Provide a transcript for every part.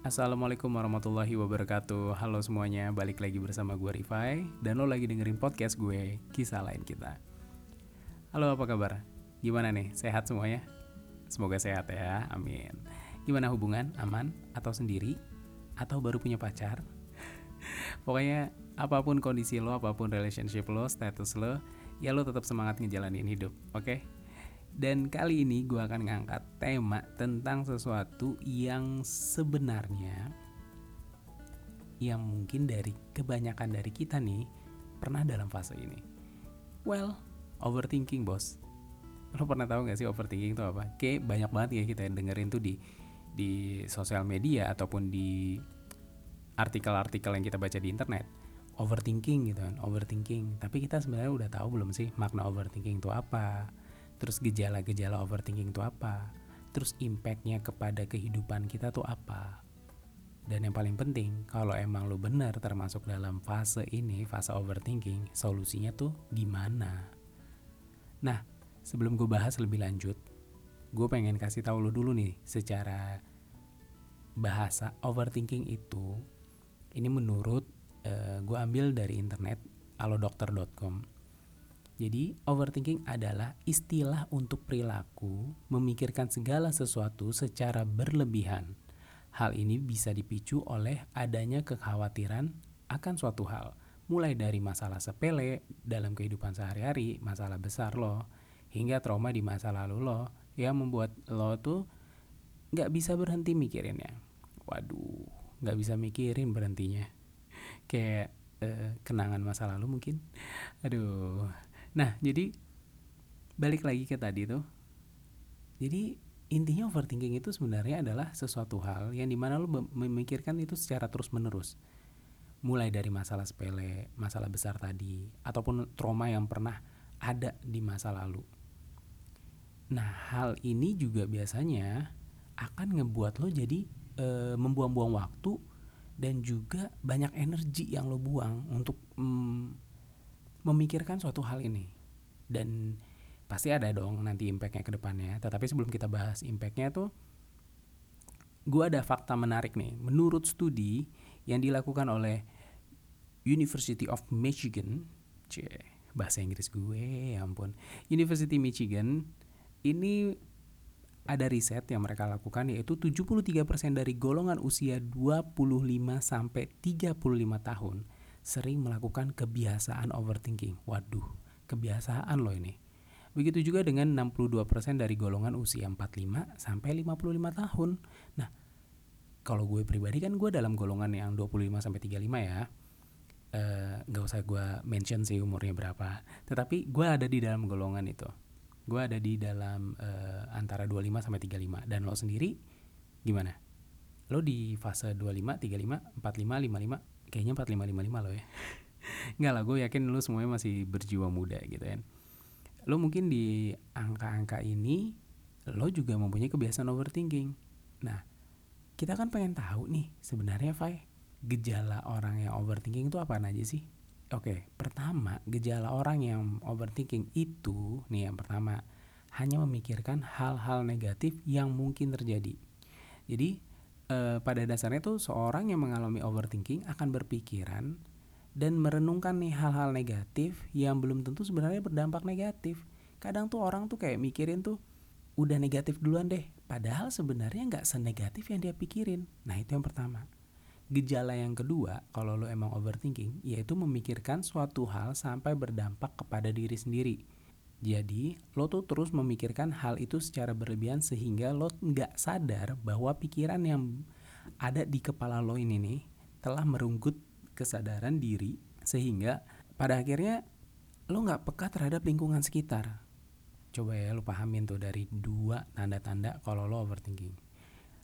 Assalamualaikum warahmatullahi wabarakatuh Halo semuanya, balik lagi bersama gue Rifai Dan lo lagi dengerin podcast gue, Kisah Lain Kita Halo apa kabar? Gimana nih, sehat semuanya? Semoga sehat ya, amin Gimana hubungan, aman? Atau sendiri? Atau baru punya pacar? Pokoknya apa pun kondisi lo, apa pun relationship lo, status lo Ya lo tetap semangat ngejalanin hidup, oke? Okay? Dan kali ini gue akan ngangkat tema tentang sesuatu yang sebenarnya yang mungkin dari kebanyakan dari kita nih pernah dalam fase ini. Well, overthinking bos. Lo pernah tahu gak sih overthinking itu apa? Kayak banyak banget ya kita yang dengerin tuh di di sosial media ataupun di artikel-artikel yang kita baca di internet. Overthinking gitu kan, overthinking. Tapi kita sebenarnya udah tahu belum sih makna overthinking itu apa? Terus gejala-gejala overthinking itu apa? Terus impactnya kepada kehidupan kita tuh apa? Dan yang paling penting, kalau emang lo bener termasuk dalam fase ini, fase overthinking, solusinya tuh gimana? Nah, sebelum gue bahas lebih lanjut, gue pengen kasih tahu lo dulu nih secara bahasa overthinking itu, ini menurut uh, gue ambil dari internet alodokter.com jadi, overthinking adalah istilah untuk perilaku memikirkan segala sesuatu secara berlebihan. Hal ini bisa dipicu oleh adanya kekhawatiran akan suatu hal, mulai dari masalah sepele dalam kehidupan sehari-hari, masalah besar lo, hingga trauma di masa lalu lo yang membuat lo tuh nggak bisa berhenti mikirinnya. Waduh, nggak bisa mikirin berhentinya. Kayak eh, kenangan masa lalu mungkin. Aduh, Nah, jadi balik lagi ke tadi tuh. Jadi intinya overthinking itu sebenarnya adalah sesuatu hal yang di mana lo memikirkan itu secara terus menerus. Mulai dari masalah sepele, masalah besar tadi, ataupun trauma yang pernah ada di masa lalu. Nah, hal ini juga biasanya akan ngebuat lo jadi e, membuang-buang waktu dan juga banyak energi yang lo buang untuk mm, memikirkan suatu hal ini. Dan pasti ada dong nanti impactnya ke depannya. Tetapi sebelum kita bahas impactnya tuh gue ada fakta menarik nih. Menurut studi yang dilakukan oleh University of Michigan cie bahasa Inggris gue ya ampun. University Michigan ini ada riset yang mereka lakukan yaitu 73% dari golongan usia 25 sampai 35 tahun sering melakukan kebiasaan overthinking. Waduh, kebiasaan loh ini. Begitu juga dengan 62% dari golongan usia 45 sampai 55 tahun. Nah, kalau gue pribadi kan gue dalam golongan yang 25 sampai 35 ya. Eh, nggak uh, usah gue mention sih umurnya berapa. Tetapi gue ada di dalam golongan itu. Gue ada di dalam uh, antara 25 sampai 35 dan lo sendiri gimana? Lo di fase 25, 35, 45, 55 kayaknya 4555 lo ya. Enggak lah gue yakin lo semuanya masih berjiwa muda gitu kan. Lo mungkin di angka-angka ini lo juga mempunyai kebiasaan overthinking. Nah kita kan pengen tahu nih sebenarnya Fai gejala orang yang overthinking itu apa aja sih? Oke, pertama gejala orang yang overthinking itu nih yang pertama hanya memikirkan hal-hal negatif yang mungkin terjadi. Jadi uh, pada dasarnya tuh seorang yang mengalami overthinking akan berpikiran dan merenungkan nih hal-hal negatif yang belum tentu sebenarnya berdampak negatif. Kadang tuh orang tuh kayak mikirin tuh udah negatif duluan deh, padahal sebenarnya nggak senegatif yang dia pikirin. Nah itu yang pertama. Gejala yang kedua, kalau lo emang overthinking, yaitu memikirkan suatu hal sampai berdampak kepada diri sendiri jadi, lo tuh terus memikirkan hal itu secara berlebihan sehingga lo nggak sadar bahwa pikiran yang ada di kepala lo ini nih telah merunggut kesadaran diri sehingga pada akhirnya lo nggak peka terhadap lingkungan sekitar. Coba ya lo pahamin tuh dari dua tanda-tanda kalau lo overthinking.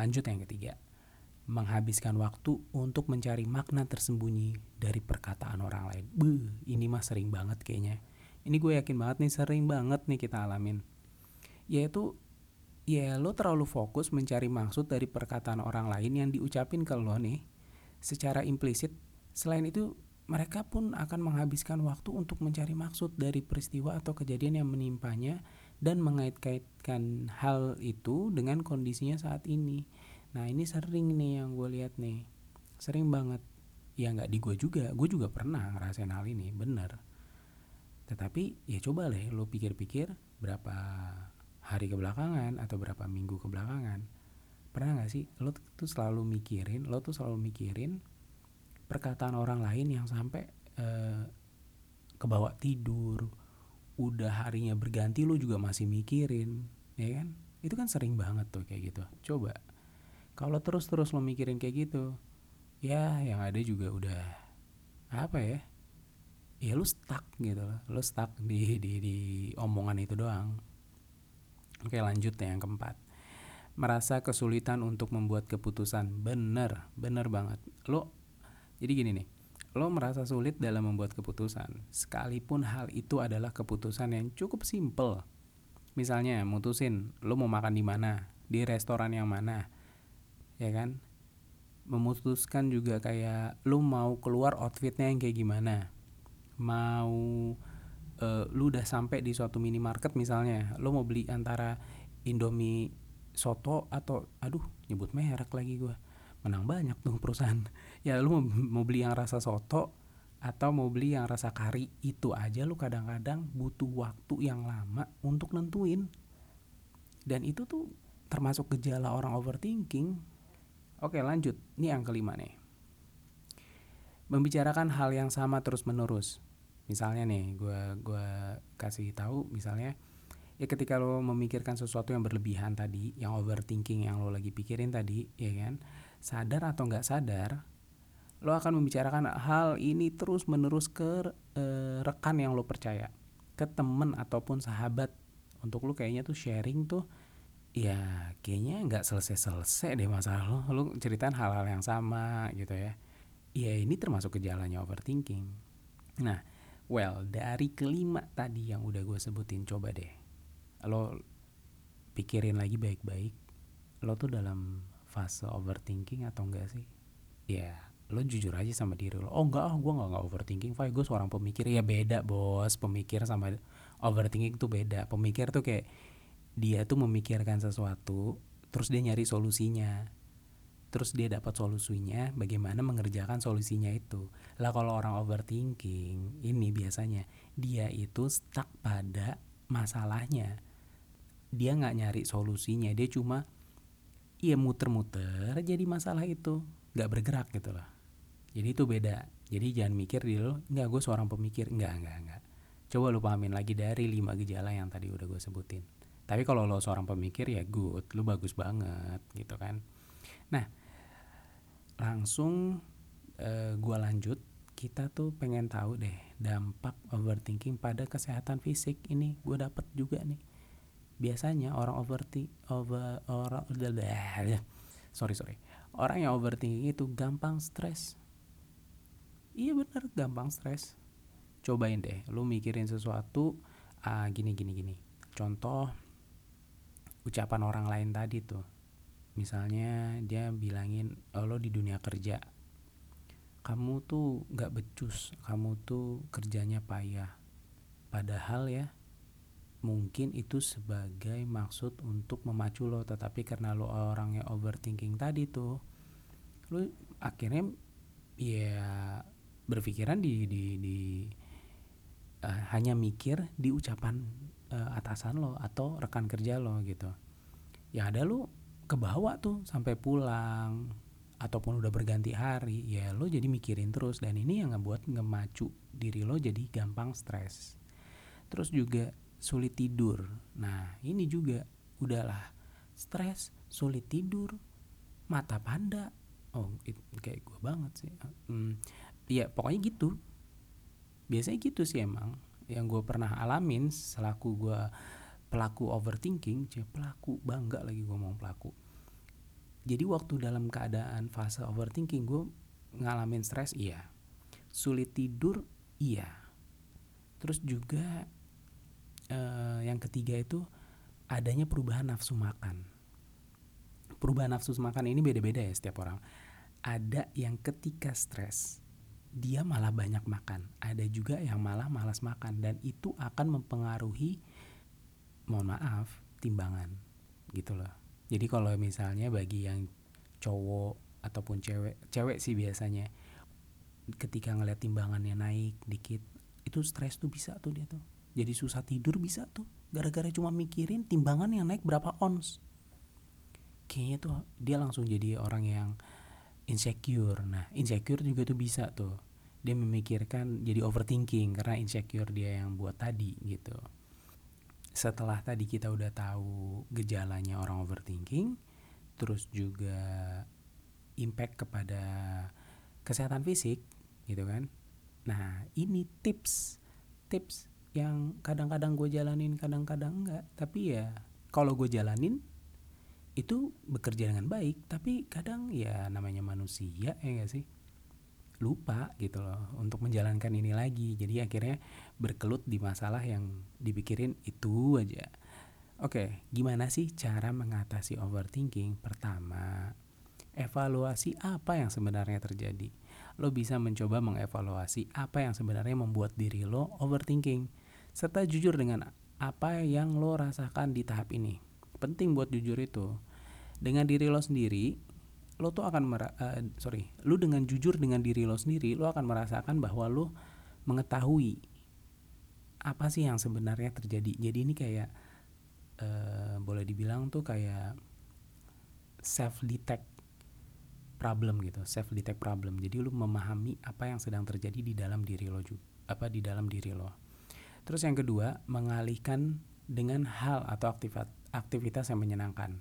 Lanjut yang ketiga, menghabiskan waktu untuk mencari makna tersembunyi dari perkataan orang lain. Beuh, ini mah sering banget kayaknya ini gue yakin banget nih sering banget nih kita alamin. Yaitu ya lo terlalu fokus mencari maksud dari perkataan orang lain yang diucapin ke lo nih secara implisit. Selain itu mereka pun akan menghabiskan waktu untuk mencari maksud dari peristiwa atau kejadian yang menimpanya dan mengait-kaitkan hal itu dengan kondisinya saat ini. nah ini sering nih yang gue lihat nih. Sering banget. Ya nggak di gue juga. Gue juga pernah ngerasain hal ini. Bener tetapi ya coba deh lo pikir-pikir berapa hari kebelakangan atau berapa minggu kebelakangan. Pernah nggak sih lo tuh selalu mikirin lo tuh selalu mikirin perkataan orang lain yang sampai uh, kebawa tidur udah harinya berganti lo juga masih mikirin ya kan? Itu kan sering banget tuh kayak gitu. Coba kalau terus-terus lo mikirin kayak gitu ya yang ada juga udah apa ya ya lu stuck gitu loh lu stuck di di di omongan itu doang. Oke lanjut ya yang keempat. Merasa kesulitan untuk membuat keputusan. Bener bener banget. Lo jadi gini nih. Lo merasa sulit dalam membuat keputusan. Sekalipun hal itu adalah keputusan yang cukup simple. Misalnya mutusin lo mau makan di mana? Di restoran yang mana? Ya kan? Memutuskan juga kayak lo mau keluar outfitnya yang kayak gimana mau uh, lu udah sampai di suatu minimarket misalnya lu mau beli antara Indomie soto atau aduh nyebut merek lagi gue menang banyak tuh perusahaan. Ya lu mau, mau beli yang rasa soto atau mau beli yang rasa kari itu aja lu kadang-kadang butuh waktu yang lama untuk nentuin. Dan itu tuh termasuk gejala orang overthinking. Oke lanjut. Ini yang kelima nih. Membicarakan hal yang sama terus menerus misalnya nih gue gua kasih tahu misalnya ya ketika lo memikirkan sesuatu yang berlebihan tadi yang overthinking yang lo lagi pikirin tadi ya kan? Sadar atau nggak sadar lo akan membicarakan hal ini terus menerus ke e, rekan yang lo percaya ke temen ataupun sahabat. Untuk lo kayaknya tuh sharing tuh ya kayaknya nggak selesai-selesai deh masalah lo. Lo ceritain hal-hal yang sama gitu ya. Ya ini termasuk gejalanya overthinking. Nah Well, dari kelima tadi yang udah gue sebutin, coba deh. Lo pikirin lagi baik-baik. Lo tuh dalam fase overthinking atau enggak sih? Ya, lo jujur aja sama diri lo. Oh enggak, ah, gue enggak, enggak overthinking. Fai, gue seorang pemikir. Ya beda bos, pemikir sama overthinking tuh beda. Pemikir tuh kayak dia tuh memikirkan sesuatu, terus dia nyari solusinya terus dia dapat solusinya bagaimana mengerjakan solusinya itu. Lah kalau orang overthinking ini biasanya dia itu stuck pada masalahnya. Dia nggak nyari solusinya dia cuma iya muter-muter jadi masalah itu nggak bergerak gitu loh. Jadi itu beda. Jadi jangan mikir di lo nggak gue seorang pemikir. Nggak nggak nggak. Coba lu pahamin lagi dari lima gejala yang tadi udah gue sebutin. Tapi kalau lo seorang pemikir ya good lu bagus banget gitu kan. Nah, langsung uh, gua lanjut. Kita tuh pengen tahu deh dampak overthinking pada kesehatan fisik ini gue dapet juga nih. Biasanya orang overthink over orang sorry sorry orang yang overthinking itu gampang stres. Iya bener gampang stres. Cobain deh, lu mikirin sesuatu ah, gini gini gini. Contoh ucapan orang lain tadi tuh misalnya dia bilangin oh, lo di dunia kerja. Kamu tuh nggak becus kamu tuh kerjanya payah. Padahal ya mungkin itu sebagai maksud untuk memacu lo tetapi karena lo orangnya overthinking tadi tuh lo akhirnya ya berpikiran di di di uh, hanya mikir di ucapan uh, atasan lo atau rekan kerja lo gitu. Ya ada lo kebawa tuh sampai pulang. Ataupun udah berganti hari ya lo jadi mikirin terus. Dan ini yang ngebuat ngemacu diri lo jadi gampang stres. Terus juga sulit tidur. Nah ini juga udahlah. Stres sulit tidur mata panda. Oh itu kayak gue banget sih. Hmm, ya pokoknya gitu. Biasanya gitu sih emang yang gue pernah alamin selaku gue pelaku overthinking cia pelaku bangga lagi gue ngomong pelaku. Jadi waktu dalam keadaan fase overthinking gue ngalamin stres iya. Sulit tidur iya. Terus juga uh, yang ketiga itu adanya perubahan nafsu makan. Perubahan nafsu makan ini beda-beda ya setiap orang. Ada yang ketika stres dia malah banyak makan. Ada juga yang malah malas makan. Dan itu akan mempengaruhi mohon maaf timbangan gitu loh. Jadi kalau misalnya bagi yang cowok ataupun cewek cewek sih biasanya ketika ngeliat timbangannya naik dikit itu stres tuh bisa tuh dia tuh. Jadi susah tidur bisa tuh gara-gara cuma mikirin timbangan yang naik berapa ons. Kayaknya tuh dia langsung jadi orang yang insecure. Nah insecure juga tuh bisa tuh. Dia memikirkan jadi overthinking karena insecure dia yang buat tadi gitu setelah tadi kita udah tahu gejalanya orang overthinking terus juga impact kepada kesehatan fisik gitu kan. Nah ini tips tips yang kadang-kadang gue jalanin kadang-kadang enggak. Tapi ya kalau gue jalanin itu bekerja dengan baik. Tapi kadang ya namanya manusia ya enggak sih lupa gitu loh untuk menjalankan ini lagi. Jadi akhirnya berkelut di masalah yang dipikirin itu aja. Oke gimana sih cara mengatasi overthinking? Pertama evaluasi apa yang sebenarnya terjadi. Lo bisa mencoba mengevaluasi apa yang sebenarnya membuat diri lo overthinking serta jujur dengan apa yang lo rasakan di tahap ini. Penting buat jujur itu. Dengan diri lo sendiri lo tuh akan mera uh, sorry lo dengan jujur dengan diri lo sendiri lo akan merasakan bahwa lo mengetahui apa sih yang sebenarnya terjadi. Jadi ini kayak uh, boleh dibilang tuh kayak self detect problem gitu self detect problem. Jadi lo memahami apa yang sedang terjadi di dalam diri lo juga apa di dalam diri lo. Terus yang kedua mengalihkan dengan hal atau aktivitas aktivitas yang menyenangkan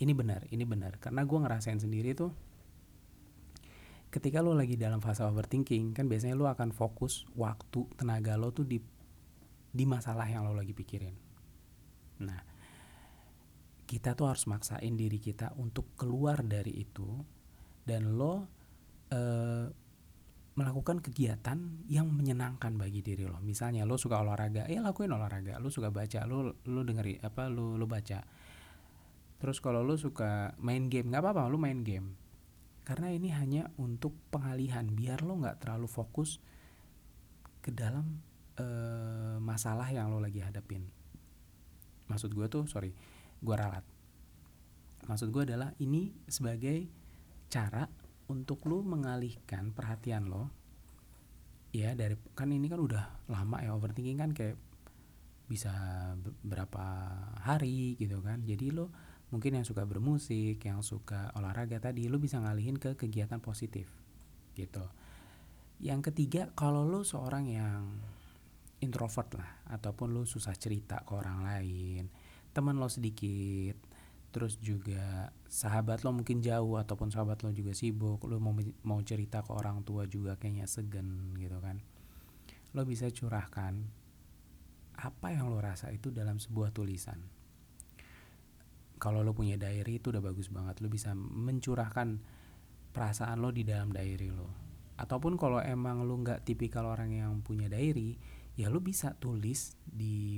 ini benar ini benar karena gue ngerasain sendiri tuh ketika lo lagi dalam fase overthinking kan biasanya lo akan fokus waktu tenaga lo tuh di di masalah yang lo lagi pikirin nah kita tuh harus maksain diri kita untuk keluar dari itu dan lo eh, melakukan kegiatan yang menyenangkan bagi diri lo. Misalnya lo suka olahraga, ya lakuin olahraga. Lo suka baca, lo lo dengerin apa lo lo baca Terus kalau lu suka main game, nggak apa-apa lu main game. Karena ini hanya untuk pengalihan, biar lo nggak terlalu fokus ke dalam uh, masalah yang lo lagi hadapin. Maksud gue tuh, sorry, gue ralat. Maksud gue adalah ini sebagai cara untuk lo mengalihkan perhatian lo ya dari kan ini kan udah lama ya overthinking kan kayak bisa berapa hari gitu kan jadi lo mungkin yang suka bermusik yang suka olahraga tadi lu bisa ngalihin ke kegiatan positif gitu. Yang ketiga kalau lu seorang yang introvert lah ataupun lu susah cerita ke orang lain teman lo sedikit terus juga sahabat lo mungkin jauh ataupun sahabat lo juga sibuk lo mau mau cerita ke orang tua juga kayaknya segen gitu kan. Lo bisa curahkan apa yang lo rasa itu dalam sebuah tulisan kalau lo punya diary itu udah bagus banget lo bisa mencurahkan perasaan lo di dalam diary lo. Ataupun kalau emang lo nggak tipikal orang yang punya diary ya lo bisa tulis di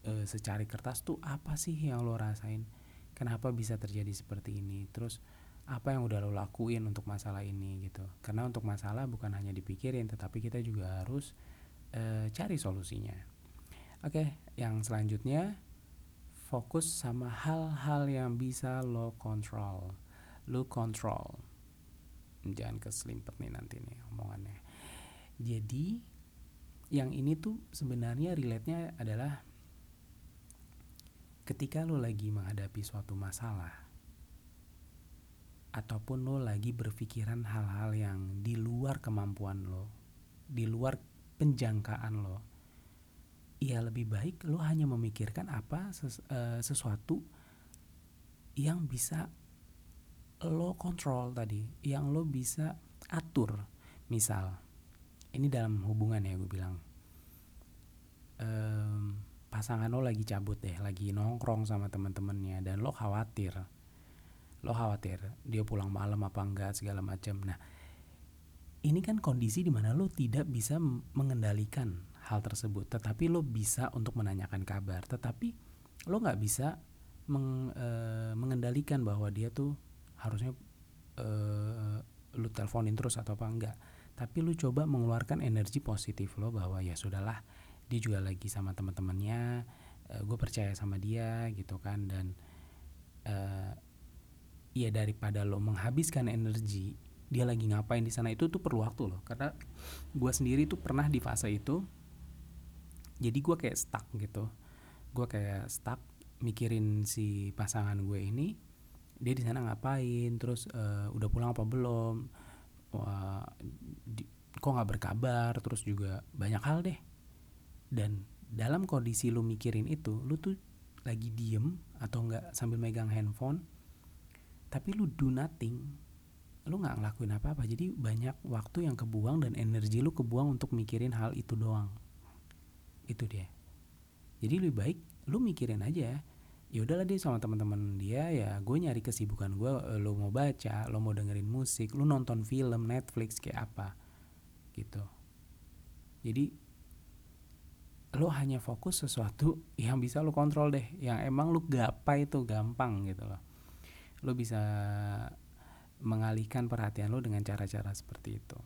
e, secari kertas tuh apa sih yang lo rasain? Kenapa bisa terjadi seperti ini? Terus apa yang udah lo lakuin untuk masalah ini gitu. Karena untuk masalah bukan hanya dipikirin tetapi kita juga harus e, cari solusinya. Oke yang selanjutnya fokus sama hal-hal yang bisa lo kontrol. Lo kontrol. Jangan keselimpet nih nanti nih omongannya. Jadi yang ini tuh sebenarnya relate-nya adalah ketika lo lagi menghadapi suatu masalah ataupun lo lagi berpikiran hal-hal yang di luar kemampuan lo, di luar penjangkaan lo, ya lebih baik lo hanya memikirkan apa ses, uh, sesuatu yang bisa lo kontrol tadi, yang lo bisa atur. Misal, ini dalam hubungan ya gue bilang, um, pasangan lo lagi cabut deh, lagi nongkrong sama teman-temannya dan lo khawatir, lo khawatir dia pulang malam apa enggak segala macam. Nah, ini kan kondisi di mana lo tidak bisa mengendalikan hal tersebut. Tetapi lo bisa untuk menanyakan kabar. Tetapi lo nggak bisa meng, e, mengendalikan bahwa dia tuh harusnya e, lo teleponin terus atau apa enggak. Tapi lo coba mengeluarkan energi positif lo bahwa ya sudahlah dia juga lagi sama teman-temannya e, gue percaya sama dia gitu kan. Dan e, ya daripada lo menghabiskan energi dia lagi ngapain di sana itu tuh perlu waktu loh. Karena gue sendiri tuh pernah di fase itu jadi gue kayak stuck gitu. Gue kayak stuck mikirin si pasangan gue ini dia di sana ngapain terus uh, udah pulang apa belum wah di, kok nggak berkabar terus juga banyak hal deh. Dan dalam kondisi lu mikirin itu lu tuh lagi diem atau enggak sambil megang handphone tapi lu do nothing lu nggak ngelakuin apa-apa. Jadi banyak waktu yang kebuang dan energi lu kebuang untuk mikirin hal itu doang itu dia. Jadi lebih baik lu mikirin aja ya udahlah dia sama teman-teman dia ya gue nyari kesibukan gue lo mau baca lo mau dengerin musik lo nonton film Netflix kayak apa gitu. Jadi lo hanya fokus sesuatu yang bisa lo kontrol deh yang emang lo gapai itu gampang gitu loh. Lo bisa mengalihkan perhatian lo dengan cara-cara seperti itu.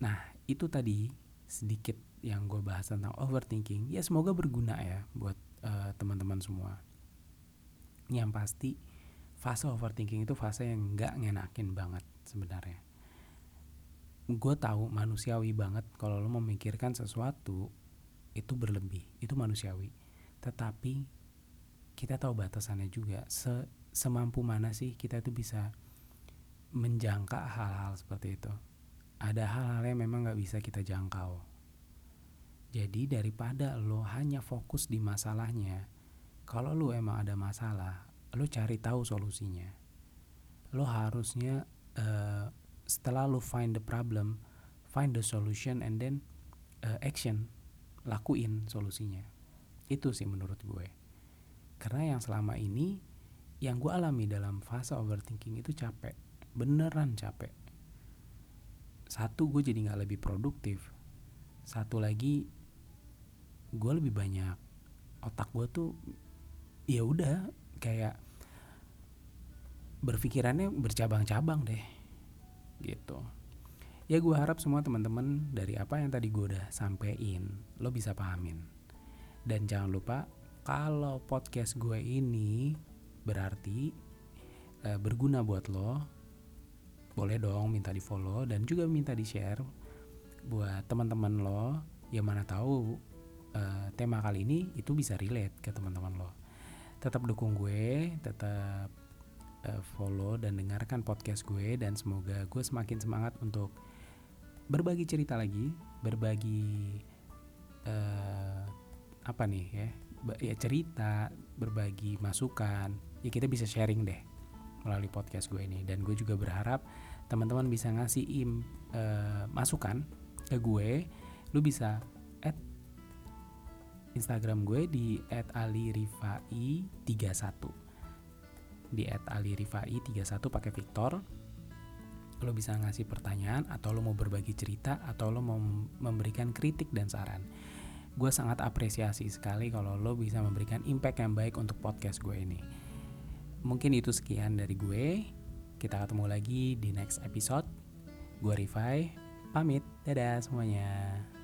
Nah, itu tadi sedikit yang gue bahas tentang overthinking. Ya semoga berguna ya buat uh, teman-teman semua. Yang pasti fase overthinking itu fase yang nggak ngenakin banget sebenarnya. Gue tahu manusiawi banget kalau lo memikirkan sesuatu itu berlebih, itu manusiawi. Tetapi kita tahu batasannya juga. Se semampu mana sih kita itu bisa menjangka hal-hal seperti itu. Ada hal-hal yang memang gak bisa kita jangkau. Jadi daripada lo hanya fokus di masalahnya, kalau lo emang ada masalah, lo cari tahu solusinya. Lo harusnya uh, setelah lo find the problem, find the solution and then uh, action, lakuin solusinya. Itu sih menurut gue. Karena yang selama ini yang gue alami dalam fase overthinking itu capek beneran capek satu gue jadi nggak lebih produktif satu lagi gue lebih banyak otak gue tuh ya udah kayak berpikirannya bercabang-cabang deh gitu. Ya gue harap semua teman-teman dari apa yang tadi gue udah sampein lo bisa pahamin. Dan jangan lupa kalau podcast gue ini berarti uh, berguna buat lo boleh dong minta di follow dan juga minta di share buat teman-teman lo yang mana tahu uh, tema kali ini itu bisa relate ke teman-teman lo. Tetap dukung gue tetap uh, follow dan dengarkan podcast gue dan semoga gue semakin semangat untuk berbagi cerita lagi berbagi uh, apa nih ya ya cerita berbagi masukan. Ya kita bisa sharing deh melalui podcast gue ini. Dan gue juga berharap teman-teman bisa ngasih im uh, masukan ke gue lu bisa Instagram gue di @alirifai31 di @alirifai31 pakai Victor lo bisa ngasih pertanyaan atau lo mau berbagi cerita atau lo mau memberikan kritik dan saran gue sangat apresiasi sekali kalau lo bisa memberikan impact yang baik untuk podcast gue ini mungkin itu sekian dari gue. Kita ketemu lagi di next episode. Gue Rifai, pamit. Dadah semuanya.